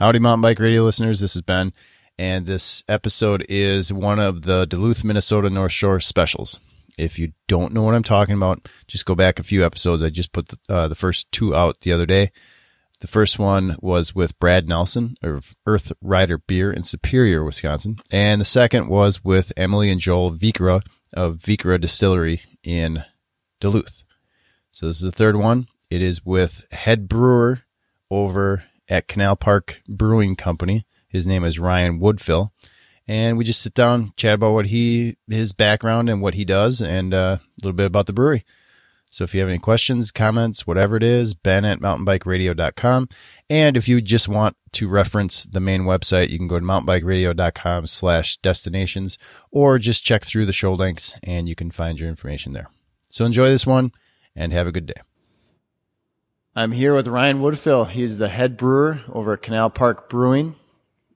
Howdy, mountain bike radio listeners. This is Ben, and this episode is one of the Duluth, Minnesota North Shore specials. If you don't know what I'm talking about, just go back a few episodes. I just put the, uh, the first two out the other day. The first one was with Brad Nelson of Earth Rider Beer in Superior, Wisconsin. And the second was with Emily and Joel Vikre of Vikre Distillery in Duluth. So this is the third one. It is with head brewer over at Canal Park Brewing Company. His name is Ryan Woodfill. And we just sit down, chat about what he, his background and what he does, and uh, a little bit about the brewery. So if you have any questions, comments, whatever it is, ben at mountainbikeradio.com. And if you just want to reference the main website, you can go to mountainbikeradio.com slash destinations or just check through the show links and you can find your information there. So enjoy this one and have a good day. I'm here with Ryan Woodfill. He's the head brewer over at Canal Park Brewing.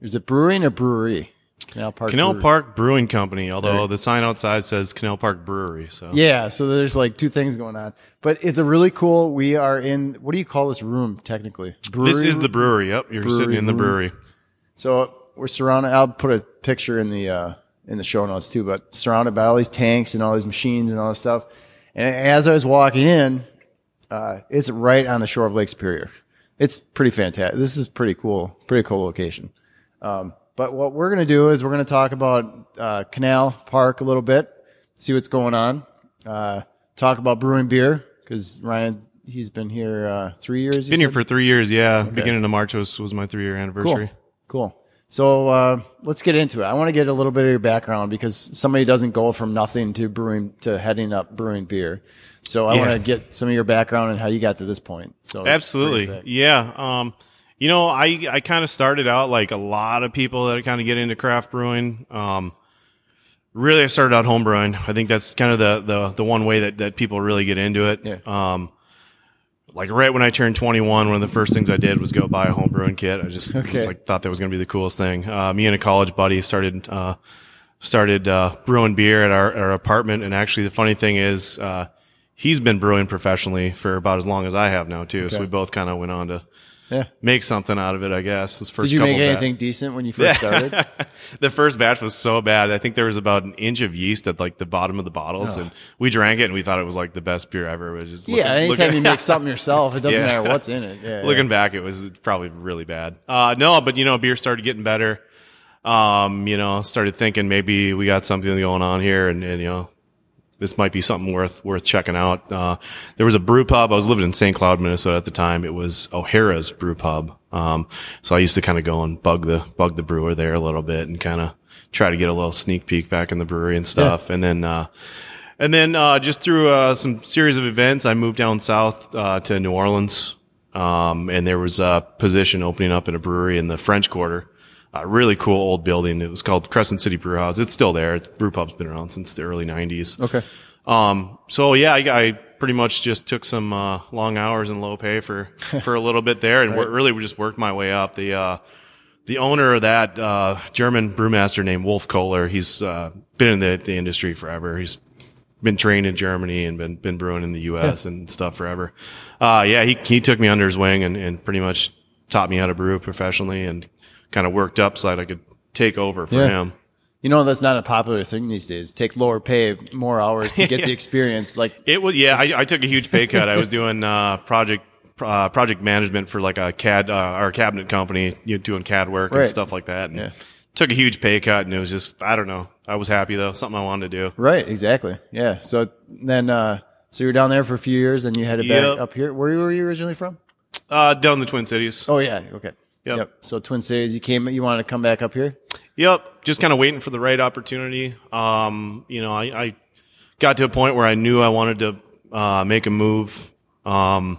Is it brewing or brewery? Canal Park Canal Brewery. Park Brewing Company, although right. the sign outside says Canal Park Brewery. So Yeah, so there's like two things going on. But it's a really cool we are in what do you call this room technically? Brewery this is the brewery. Yep. You're brewery sitting in the brewery. Room. So we're surrounded I'll put a picture in the uh in the show notes too, but surrounded by all these tanks and all these machines and all this stuff. And as I was walking in, uh, it's right on the shore of Lake Superior. It's pretty fantastic. This is pretty cool, pretty cool location. Um, but what we're going to do is we're going to talk about uh, Canal Park a little bit, see what's going on, uh, talk about brewing beer because Ryan he's been here uh, three years. Been here for three years, yeah. Okay. Beginning of March was was my three year anniversary. Cool. cool. So uh, let's get into it. I want to get a little bit of your background because somebody doesn't go from nothing to brewing to heading up brewing beer. So I yeah. want to get some of your background and how you got to this point. So absolutely, yeah. Um, you know, I I kind of started out like a lot of people that kind of get into craft brewing. Um, really, I started out home brewing. I think that's kind of the the the one way that that people really get into it. Yeah. Um, like right when I turned 21, one of the first things I did was go buy a home brewing kit. I just okay. was like thought that was going to be the coolest thing. Uh, me and a college buddy started uh, started uh, brewing beer at our, our apartment, and actually the funny thing is, uh, he's been brewing professionally for about as long as I have now too. Okay. So we both kind of went on to yeah. make something out of it, I guess. His first Did you make anything decent when you first started? the first batch was so bad. I think there was about an inch of yeast at like the bottom of the bottles, oh. and we drank it and we thought it was like the best beer ever. It was just yeah. Looking, anytime looking, you make something yourself, it doesn't yeah. matter what's in it. Yeah, looking yeah. back, it was probably really bad. Uh, no, but you know, beer started getting better. Um, you know, started thinking maybe we got something going on here, and, and you know, this might be something worth worth checking out. Uh, there was a brew pub. I was living in St. Cloud, Minnesota at the time. It was O'Hara's Brew Pub. Um, so I used to kind of go and bug the bug the brewer there a little bit and kind of try to get a little sneak peek back in the brewery and stuff. Yeah. And then uh, and then uh, just through uh, some series of events, I moved down south uh, to New Orleans. Um, and there was a position opening up in a brewery in the French Quarter a really cool old building. It was called Crescent City Brew House. It's still there. Brew pub's been around since the early '90s. Okay. Um. So yeah, I, I pretty much just took some uh, long hours and low pay for for a little bit there, and right. really just worked my way up. The uh, the owner of that uh, German brewmaster named Wolf Kohler. He's uh, been in the, the industry forever. He's been trained in Germany and been been brewing in the U.S. Yeah. and stuff forever. Uh, yeah, he he took me under his wing and, and pretty much taught me how to brew professionally and kind of worked up so that I could take over for yeah. him. You know, that's not a popular thing these days. Take lower pay, more hours to get the experience. Like it was, yeah, I, I, took a huge pay cut. I was doing, uh, project, uh, project management for like a CAD, uh, our cabinet company, you know, doing CAD work right. and stuff like that. And yeah. took a huge pay cut and it was just, I don't know. I was happy though. Something I wanted to do. Right. Exactly. Yeah. So then, uh, so you were down there for a few years and you headed yep. back up here. Where were you originally from? Uh, down in the Twin Cities. Oh yeah. Okay. Yep. yep. So Twin Cities, you came, you wanted to come back up here? Yep. Just kind of waiting for the right opportunity. Um, you know, I, I got to a point where I knew I wanted to, uh, make a move. Um,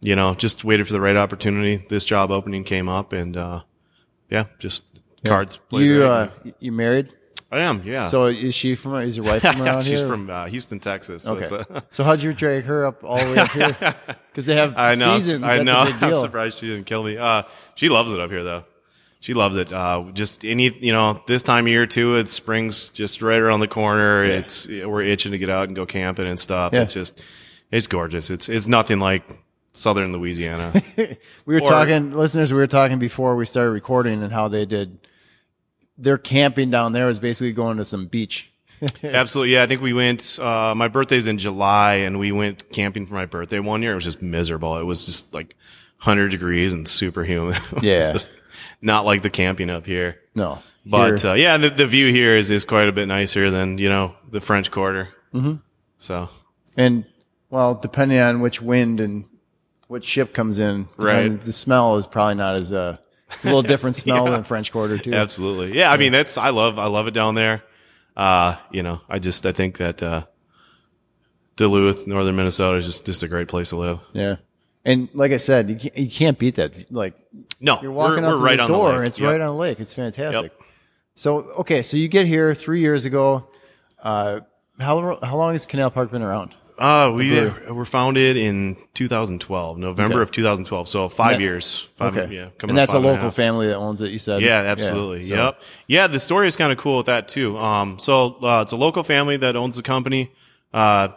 you know, just waited for the right opportunity. This job opening came up and, uh, yeah, just yeah. cards. You, uh, you married? I am, yeah. So is she from? Is your wife from around She's here? from uh, Houston, Texas. So okay. A... so how'd you drag her up all the way up here? Because they have I know, seasons. I know. I'm surprised she didn't kill me. Uh, she loves it up here, though. She loves it. Uh, just any, you know, this time of year too. It's spring's just right around the corner. Yeah. It's we're itching to get out and go camping and stuff. Yeah. It's just, it's gorgeous. It's it's nothing like southern Louisiana. we were Or- talking, listeners. We were talking before we started recording, and how they did. Their camping down there was basically going to some beach. Absolutely. Yeah. I think we went, uh, my birthday's in July and we went camping for my birthday one year. It was just miserable. It was just like 100 degrees and super humid. Yeah. just not like the camping up here. No, But, uh, yeah, the, the view here is, is quite a bit nicer than, you know, the French Quarter. Mm-hmm. So, and well, depending on which wind and what ship comes in, Right. The smell is probably not as uh, it's a little different smell Yeah. than French Quarter too. absolutely. Yeah. I mean, that's, I love, I love it down there. Uh, you know, I just, I think that, uh, Duluth, northern Minnesota is just, just a great place to live. Yeah, and like I said, you can't, you can't beat that. Like No, you're walking we're, up we're right the on door, the it's Yep. right on the lake. It's fantastic. Yep. So okay, so you get here three years ago. Uh, how how long has Canal Park been around? Uh, we were founded in 2012, November Okay. of 2012. So five That- years. Five, Okay, Yeah. coming and that's a local half. family that owns it. You said, Yeah, absolutely. so- Yep. Yeah, the story is kind of cool with that too. Um, so uh, it's a local family that owns the company, uh,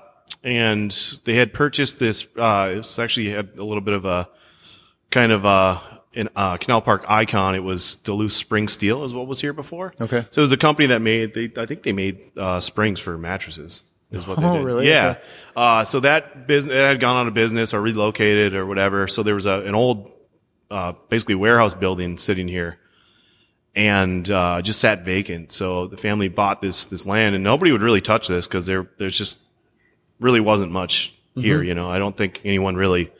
and they had purchased this. Uh, it's actually had a little bit of a kind of uh an uh, Canal Park icon. It was Duluth Spring Steel, is what was here before. Okay. So it was a company that made. They, I think they made uh, springs for mattresses. Is what they Oh, did. really? Yeah. Okay. Uh, so that business it had gone out of business or relocated or whatever. So there was a, an old, uh, basically warehouse building sitting here and, uh, just sat vacant. So the family bought this, this land and nobody would really touch this because there, there's just really wasn't much Mm-hmm. here. You know, I don't think anyone really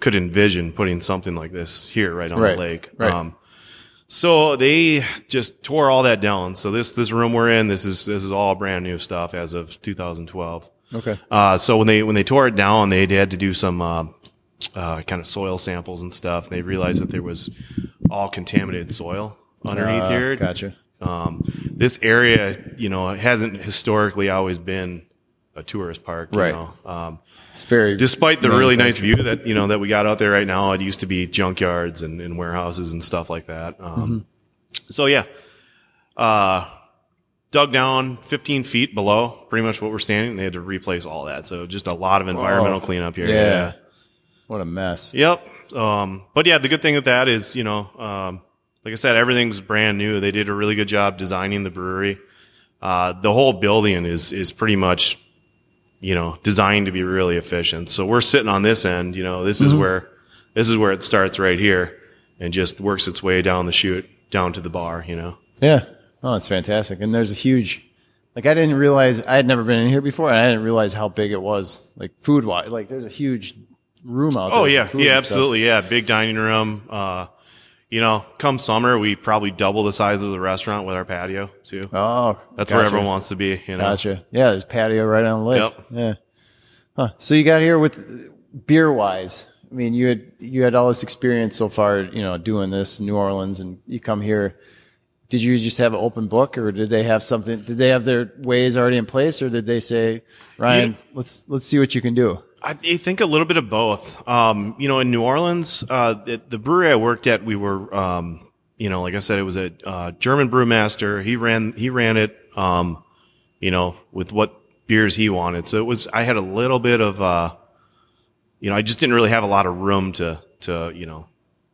could envision putting something like this here right on Right. the lake. Right. Um, so they just tore all that down. So this, this room we're in, this is, this is all brand new stuff as of 2012. Okay. Uh, so when they when they tore it down, they had to do some uh, uh, kind of soil samples and stuff. They realized that there was all contaminated soil underneath Uh, here. Gotcha. Um, this area, you know, hasn't historically always been a tourist park. You Right. Know? Um, It's very despite the really nice view that you know that we got out there right now, it used to be junkyards and, and warehouses and stuff like that. Um, So yeah, uh, dug down 15 feet below pretty much what we're standing. They had to replace all that. So just a lot of environmental cleanup here. Yeah. What a mess. Yep. Um, but yeah, the good thing with that is, you know, um, like I said, everything's brand new. They did a really good job designing the brewery. Uh, the whole building is, is pretty much, you know, designed to be really efficient. So we're sitting on this end, you know, this is where, this is where it starts right here and just works its way down the chute, down to the bar, you know. Yeah. Oh, it's fantastic. And there's a huge, like, I didn't realize, I had never been in here before, and I didn't realize how big it was, like, food wise. Like, there's a huge room out there. Oh yeah, yeah, and stuff. absolutely, yeah. Big dining room. Uh, you know, come summer, we probably double the size of the restaurant with our patio too. Oh, That's gotcha. where everyone wants to be. You know, Gotcha. Yeah, there's patio right on the lake. Yep. Yeah. Huh. So you got here with beer wise. I mean, you had you had all this experience so far, you know, doing this in New Orleans, and you come here. Did you just have an open book, or did they have something? Did they have their ways already in place, or did they say, Ryan, let's let's see what you can do? I, I think a little bit of both. Um, you know, in New Orleans, uh, the, the brewery I worked at, we were, um, you know, like I said, it was a uh, German brewmaster. He ran he ran it, um, you know, with what beers he wanted. So it was. I had a little bit of, uh, you know, I just didn't really have a lot of room to to you know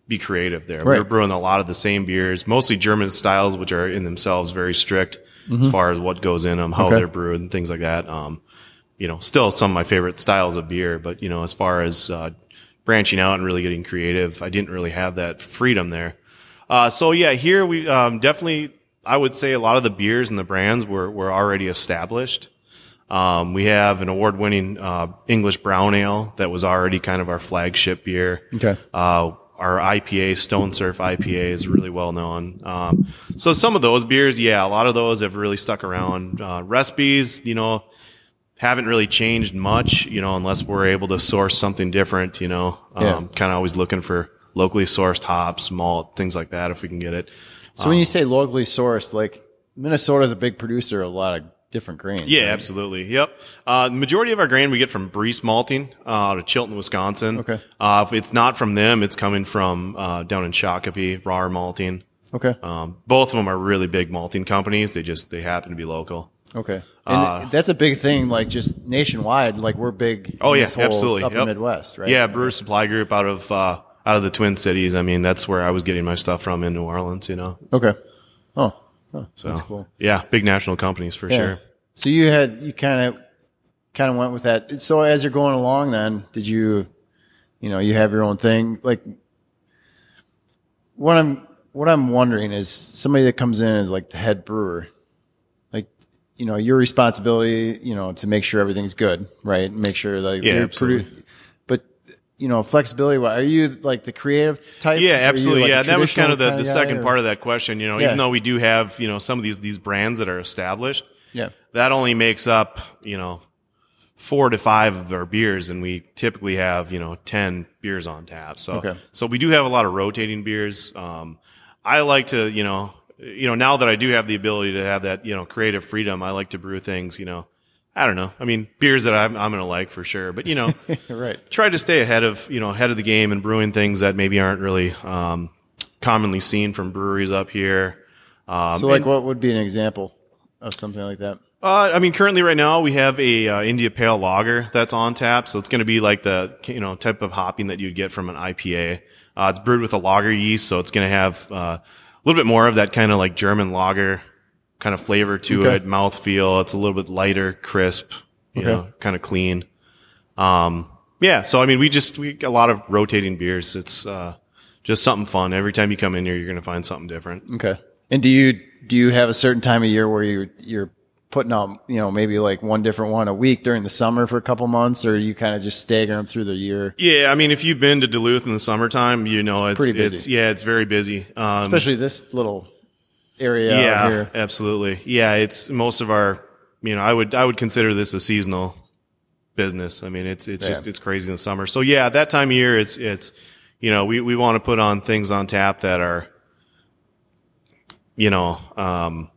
be creative there. We Right. were brewing a lot of the same beers, mostly German styles, which are in themselves very strict as far as what goes in them, how Okay. they're brewed, and things like that. Um, you know, still some of my favorite styles of beer, but you know, as far as uh, branching out and really getting creative, I didn't really have that freedom there. Uh, so yeah, here we um, definitely, I would say a lot of the beers and the brands were were already established. Um, we have an award-winning uh, English brown ale that was already kind of our flagship beer. Okay. Uh, our IPA, Stone Surf IPA, is really well known. Um, so some of those beers, yeah, a lot of those have really stuck around. Uh, recipes, you know, haven't really changed much, you know, unless we're able to source something different, you know. Yeah. Um, kind of always looking for locally sourced hops, malt, things like that if we can get it. So when you say locally sourced, like Minnesota is a big producer of a lot of different grains. Yeah, right? absolutely. Yep. Uh, the majority of our grain we get from Briess Malting uh, out of Chilton, Wisconsin. Okay. Uh, if it's not from them, it's coming from uh, down in Shakopee, Rahr Malting. Okay. Um, both of them are really big malting companies. They just they happen to be local. Okay. And Uh, that's a big thing, like just nationwide. Like we're big. Oh yeah, whole absolutely. Upper Yep. Midwest, right? Yeah, Brewer Supply Group out of uh, out of the Twin Cities. I mean, that's where I was getting my stuff from in New Orleans. You know, Okay. Oh, oh so that's cool. Yeah, big national companies for Yeah. sure. So you had you kind of kind of went with that. So as you're going along, then did you, you know, you have your own thing. Like what I'm what I'm wondering is somebody that comes in as like the head brewer, like you know your responsibility, you know, to make sure everything's good, right? Make sure like Yeah, you're absolutely. but you know, flexibility. Are you like the creative type? Yeah, absolutely. like, yeah, that was kind of the, the kinda second or- part of that question. You know, Yeah. even though we do have you know some of these these brands that are established, Yeah. that only makes up you know four to five of our beers, and we typically have you know ten beers on tap. So Okay. so we do have a lot of rotating beers. Um, I like to you know you know now that I do have the ability to have that you know creative freedom, I like to brew things. You know, I don't know. I mean, beers that I'm I'm gonna like for sure, but you know. right. try to stay ahead of you know ahead of the game and brewing things that maybe aren't really um, commonly seen from breweries up here. Um, So like, and, what would be an example of something like that? uh, I mean, currently right now we have a uh, India Pale Lager that's on tap, so it's going to be like the you know type of hopping that you'd get from an IPA. Uh, it's brewed with a lager yeast, so it's going to have uh, a little bit more of that kind of like German lager kind of flavor to Okay. it, mouth feel. It's a little bit lighter, crisp, you Okay. know, kind of clean. Um, yeah. So, I mean, we just, we a lot of rotating beers. It's, uh, just something fun. Every time you come in here, you're going to find something different. Okay. And do you do you have a certain time of year where you're you're putting out you know maybe like one different one a week during the summer for a couple months, or you kind of just stagger them through the year? Yeah. I mean, if you've been to Duluth in the summertime, you know, it's, pretty busy. it's, yeah, it's very busy. Um, Especially this little area yeah, here. absolutely. Yeah. It's most of our, you know, I would, I would consider this a seasonal business. I mean, it's, it's Yeah. just, it's crazy in the summer. So yeah, that time of year, it's, it's, you know, we, we want to put on things on tap that are, you know, um,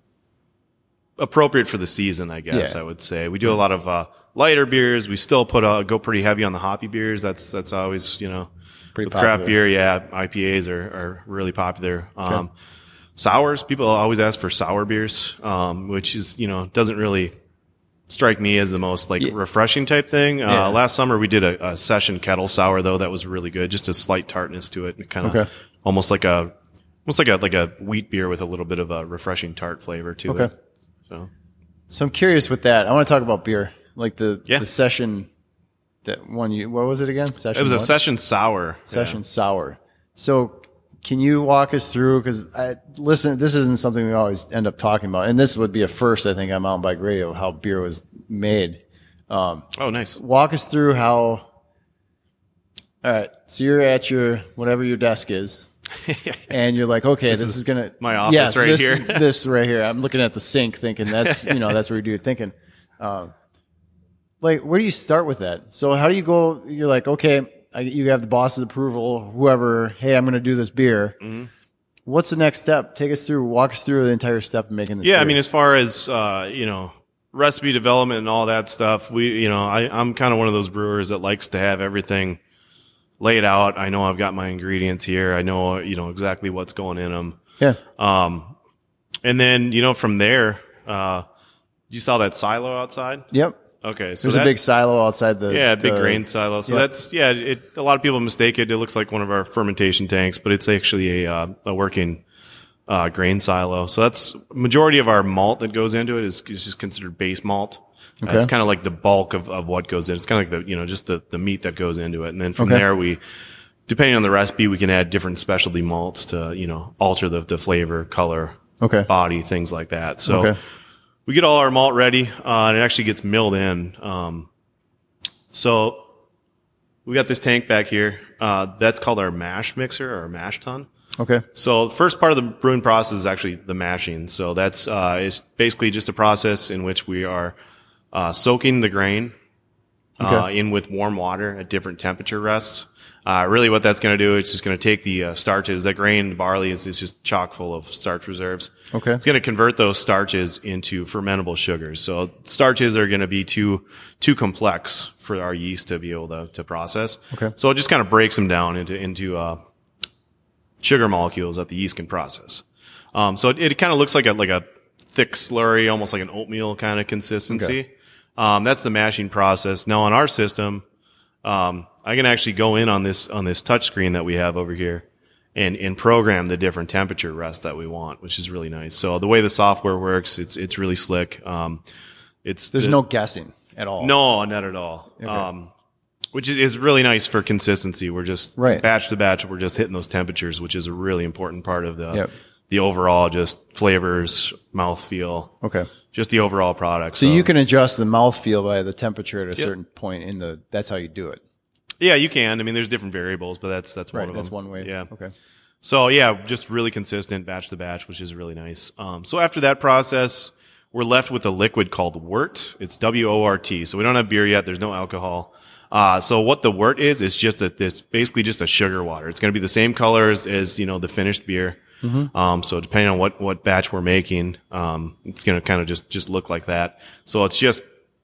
appropriate for the season, I guess Yeah. I would say. We do a lot of, uh, lighter beers. We still put, uh, go pretty heavy on the hoppy beers. That's, that's always, you know, Pretty with craft beer. Yeah. IPAs are, are really popular. Um, sours, people always ask for sour beers, um, which is, you know, doesn't really strike me as the most like refreshing type thing. Uh, Yeah. last summer we did a, a session kettle sour though. That was really good. Just a slight tartness to it. Kind of Okay. almost like a, almost like a, like a wheat beer with a little bit of a refreshing tart flavor to Okay. it. So So I'm curious with that. I want to talk about beer, like the Yeah. the session that one you what was it again? Session it was a what? session sour. session sour. So can you walk us through? Because I listen, this isn't something we always end up talking about, and this would be a first, I think, on Mountain Bike Radio how beer was made. Um, Oh, nice. walk us through how. All right, so you're at your whatever your desk is, and you're like, okay, this, is, gonna my office yes, right this, here. this right here. I'm looking at the sink, thinking that's you know that's where you do thinking. Um, like, where do you start with that? So how do you go? You're like, okay, I, you have the boss's approval, whoever. Hey, I'm going to do this beer. Mm-hmm. What's the next step? Take us through, walk us through the entire step of making this. Yeah, I mean, as far as uh, you know, recipe development and all that stuff, we, you know, I, I'm kind of one of those brewers that likes to have everything laid out. I know I've got my ingredients here. I know, you know, exactly what's going in them. yeah, Um, and then you know, from there, uh, you saw that silo outside. yep. Okay, so There's that, a big silo outside the yeah, big the- grain silo. So yeah. that's yeah. It, a lot of people mistake it. It looks like one of our fermentation tanks, but it's actually a uh, a working uh, grain silo. So that's majority of our malt that goes into it is, is just considered base malt. Uh, Okay. it's kind of like the bulk of, of what goes in. It's kind of like the you know just the the meat that goes into it, and then from Okay. there we. Depending on the recipe, we can add different specialty malts to, you know, alter the, the flavor, color, Okay. body, things like that. So Okay. We get all our malt ready, uh, and it actually gets milled in. Um, so we got this tank back here. Uh, that's called our mash mixer or our mash tun. Okay. So the first part of the brewing process is actually the mashing. So that's uh, is basically just a process in which we are uh, soaking the grain uh, Okay. in with warm water at different temperature rests. Uh, really, what that's going to do is just going to take the uh, starches. That grain barley is, is just chock full of starch reserves. Okay. It's going to convert those starches into fermentable sugars. So starches are going to be too too complex for our yeast to be able to, to process. Okay. So it just kind of breaks them down into into uh, sugar molecules that the yeast can process. Um, so it, it kind of looks like a like a thick slurry, almost like an oatmeal kind of consistency. Um, that's the mashing process. Now on our system, um, I can actually go in on this on this touch screen that we have over here and and program the different temperature rest that we want, which is really nice. So the way the software works, it's it's really slick. Um, it's There's the- no guessing at all. no, not at all. Um, which is- is really nice for consistency. We're just Right. batch to batch. We're just hitting those temperatures, which is a really important part of the Yep. the overall just flavors, mouthfeel, Okay. just the overall product. So you can adjust the mouthfeel by the temperature at a Yep. certain point in the. That's how you do it. Yeah, you can. I mean, there's different variables, but that's that's one Right. of That's them. one way. Yeah. Okay. So yeah, just really consistent batch to batch, which is really nice. Um, so after that process, we're left with a liquid called wort. It's W O R T. So we don't have beer yet. There's no alcohol. Uh, so what the wort is, is just a, this basically just a sugar water. It's going to be the same colors as, you know, the finished beer. Um, so depending on what, what batch we're making, um, it's going to kind of just, just look like that. So it's just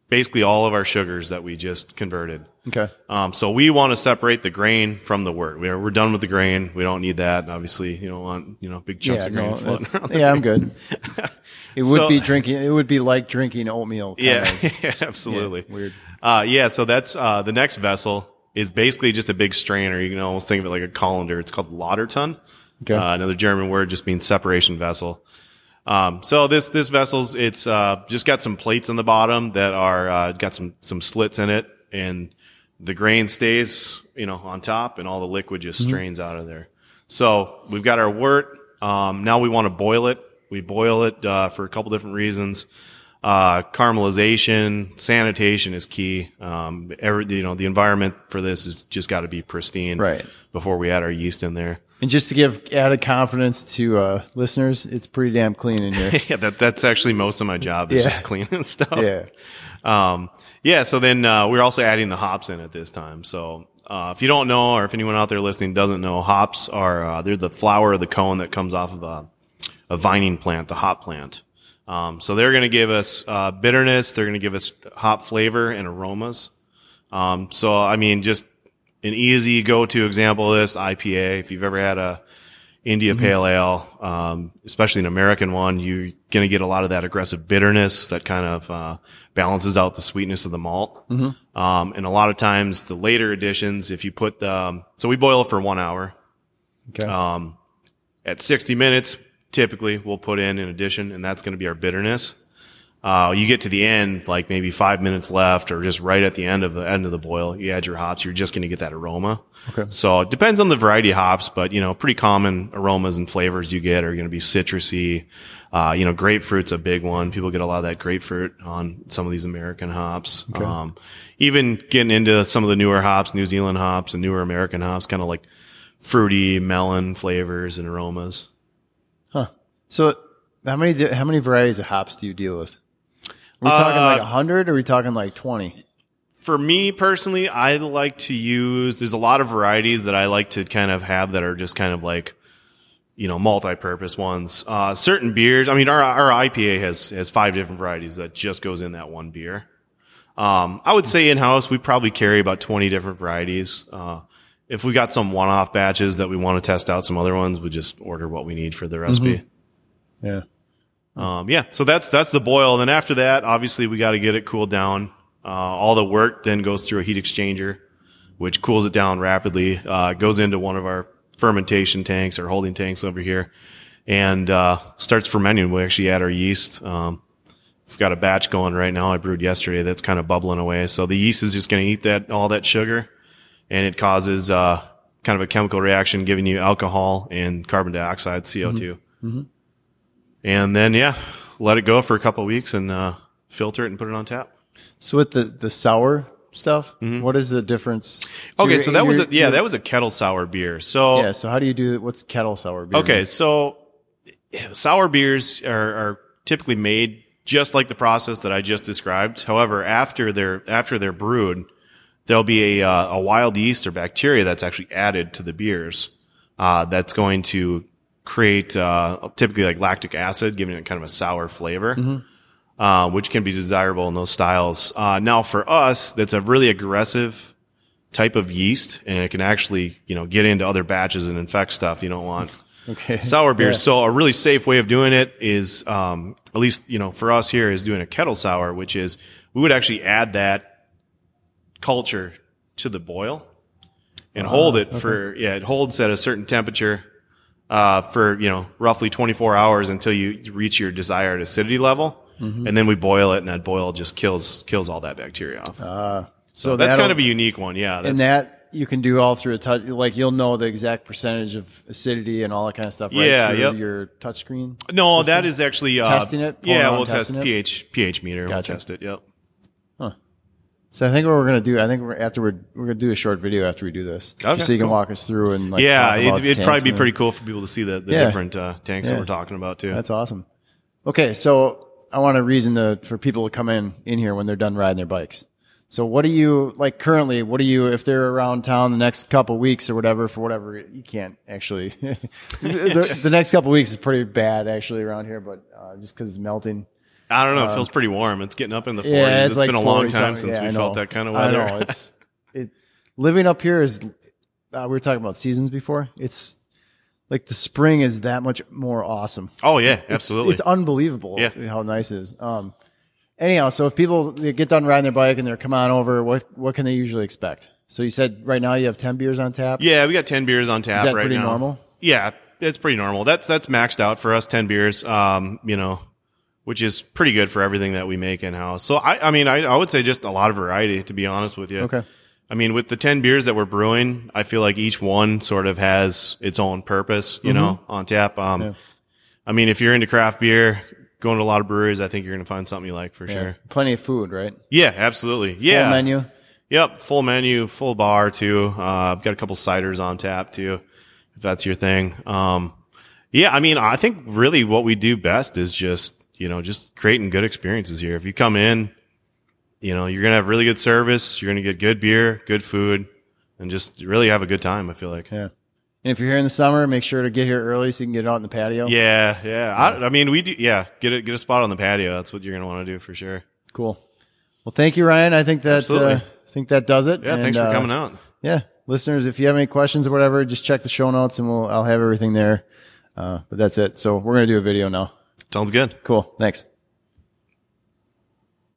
basically all of our sugars that we just converted. Okay. Um, so we want to separate the grain from the wort. We're, we're done with the grain. We don't need that. Obviously, you don't want, you know, big chunks Yeah. of grain No. floating around. Yeah. I'm good. It would So- be drinking. It would be like drinking oatmeal. kinda. Yeah, absolutely. yeah, weird. Uh, yeah, so that's, uh, the next vessel is basically just a big strainer. You can almost think of it like a colander. It's called lauter tun. Okay. Uh, another German word just means separation vessel. Um, so this, this vessel's, it's, uh, just got some plates on the bottom that are, uh, got some, some slits in it and the grain stays, you know, on top and all the liquid just strains out of there. So we've got our wort. Um, now we want to boil it. We boil it, uh, for a couple different reasons. Uh, caramelization, sanitation is key. Um, every, you know, the environment for this has just got to be pristine. Right. Before we add our yeast in there. And just to give added confidence to uh, listeners, it's pretty damn clean in here. yeah, that that's actually most of my job is Yeah. just cleaning stuff. yeah. Um, yeah. So then uh, we're also adding the hops in at this time. So uh, if you don't know, or if anyone out there listening doesn't know, hops are uh, they're the flower of the cone that comes off of a, a vining plant, the hop plant. Um, so they're going to give us uh, bitterness. They're going to give us hop flavor and aromas. Um, so I mean, just an easy go-to example of this IPA. If you've ever had a India Pale Ale, um, especially an American one, you're going to get a lot of that aggressive bitterness that kind of uh, balances out the sweetness of the malt. Um, and a lot of times, the later additions, if you put the, um, so we boil it for one hour. Okay. Um, at 60 minutes, typically we'll put in an addition, and that's going to be our bitterness. Uh, you get to the end, like maybe five minutes left, or just right at the end of the end of the boil, you add your hops. You're just going to get that aroma. Okay. So it depends on the variety of hops, but you know, pretty common aromas and flavors you get are going to be citrusy. Uh, you know, grapefruit's a big one. People get a lot of that grapefruit on some of these American hops. Um, even getting into some of the newer hops, New Zealand hops and newer American hops, kind of like fruity melon flavors and aromas. Huh. So how many how many varieties of hops do you deal with? Are we talking Uh, like hundred? Or are we talking like twenty? For me personally, I like to use, there's a lot of varieties that I like to kind of have that are just kind of like, you know, multi-purpose ones. Uh, certain beers, I mean, our, our IPA has, has five different varieties that just goes in that one beer. Um, I would say in-house, we probably carry about 20 different varieties. Uh, if we got some one-off batches that we want to test out some other ones, we just order what we need for the recipe. Yeah. Um, yeah, so that's that's the boil. And Then after that, obviously, we got to get it cooled down. Uh, all the wort then goes through a heat exchanger, which cools it down rapidly. Uh, goes into one of our fermentation tanks or holding tanks over here, and uh, starts fermenting. We actually add our yeast. Um, we've got a batch going right now. I brewed yesterday. That's kind of bubbling away. So the yeast is just going to eat that all that sugar, and it causes uh, kind of a chemical reaction, giving you alcohol and carbon dioxide, CO 2 and then yeah, let it go for a couple of weeks and uh, filter it and put it on tap. So with the the sour stuff, what is the difference? Mm-hmm. okay, so that was a, yeah, that was a kettle sour beer. So yeah. So how do you do what's kettle sour beer? okay, so sour beers are, are typically made just like the process that I just described. However, after they're after they're brewed, there'll be a uh, a wild yeast or bacteria that's actually added to the beers. Uh, that's going to create uh, typically like lactic acid, giving it kind of a sour flavor. uh, which can be desirable in those styles. Uh, now for us, that's a really aggressive type of yeast and it can actually, you know, get into other batches and infect stuff you don't want. Okay. sour beers. Yeah. So a really safe way of doing it is, um, at least you know for us here is doing a kettle sour, which is we would actually add that culture to the boil and hold it for yeah it holds at a certain temperature uh, for you know roughly 24 hours until you reach your desired acidity level and then we boil it and that boil just kills kills all that bacteria off Uh, so that's kind of a unique one yeah and that you can do all through a touch. Like you'll know the exact percentage of acidity and all that kind of stuff. Right Yeah, through yep. Your touchscreen. no system? that is actually uh, Testing it? Yeah we'll test testing it? ph ph meter Gotcha. we'll test it yep So I think what we're gonna do. I think we're after we're we're gonna do a short video after we do this, Okay, just so you can cool. walk us through and like yeah talk it, about it'd probably be pretty cool for people to see the, the Yeah. different uh, tanks Yeah. that we're talking about too That's awesome. Okay, so I want a reason to for people to come in in here when they're done riding their bikes. So what do you like currently? What do you if they're around town the next couple weeks or whatever for whatever you can't actually. the, the next couple weeks is pretty bad actually around here, but uh, just because it's melting. I don't know. It feels pretty warm. It's getting up in the 40s. Uh, Yeah, it's, it's like been a long time since Yeah, we felt that kind of weather. I know it's it. Living up here is. Uh, we were talking about seasons before. It's like the spring is that much more awesome. oh yeah, It's- absolutely. It's, unbelievable Yeah. how nice it is. Um, anyhow, so if people they get done riding their bike and they're come on over, what what can they usually expect? So you said right now you have ten beers on tap. yeah, we got 10 beers on tap Is that right pretty now. normal? Yeah, it's pretty normal. That's that's maxed out for us. 10 beers. Um, you know, which is pretty good for everything that we make in house. So I, I mean, I, I would say just a lot of variety. To be honest with you. Okay. I mean, with the 10 beers that we're brewing, I feel like each one sort of has its own purpose, you know, on tap. Um, Mm-hmm. Yeah. I mean, if you're into craft beer, going to a lot of breweries, I think you're going to find something you like for sure. Plenty of food, right? Yeah, absolutely. Yeah. Full menu. Yep. Full menu, full bar too. Uh, I've got a couple ciders on tap too, if that's your thing. Um, yeah, I mean, I think really what we do best is just, you know, just creating good experiences here. If you come in, you know, you're going to have really good service. You're going to get good beer, good food, and just really have a good time. I feel like. Yeah. And if you're here in the summer, make sure to get here early so you can get out in the patio. Yeah. Yeah. I, I mean, we do. Yeah. Get a, get a spot on the patio. That's what you're going to want to do for sure. Cool. Well, thank you, Ryan. I think that uh, I think that does it. Yeah. And, thanks for uh, coming out. Yeah, listeners, if you have any questions or whatever, just check the show notes and we'll I'll have everything there. Uh, but that's it. So we're gonna do a video now. Sounds good. Cool. Thanks.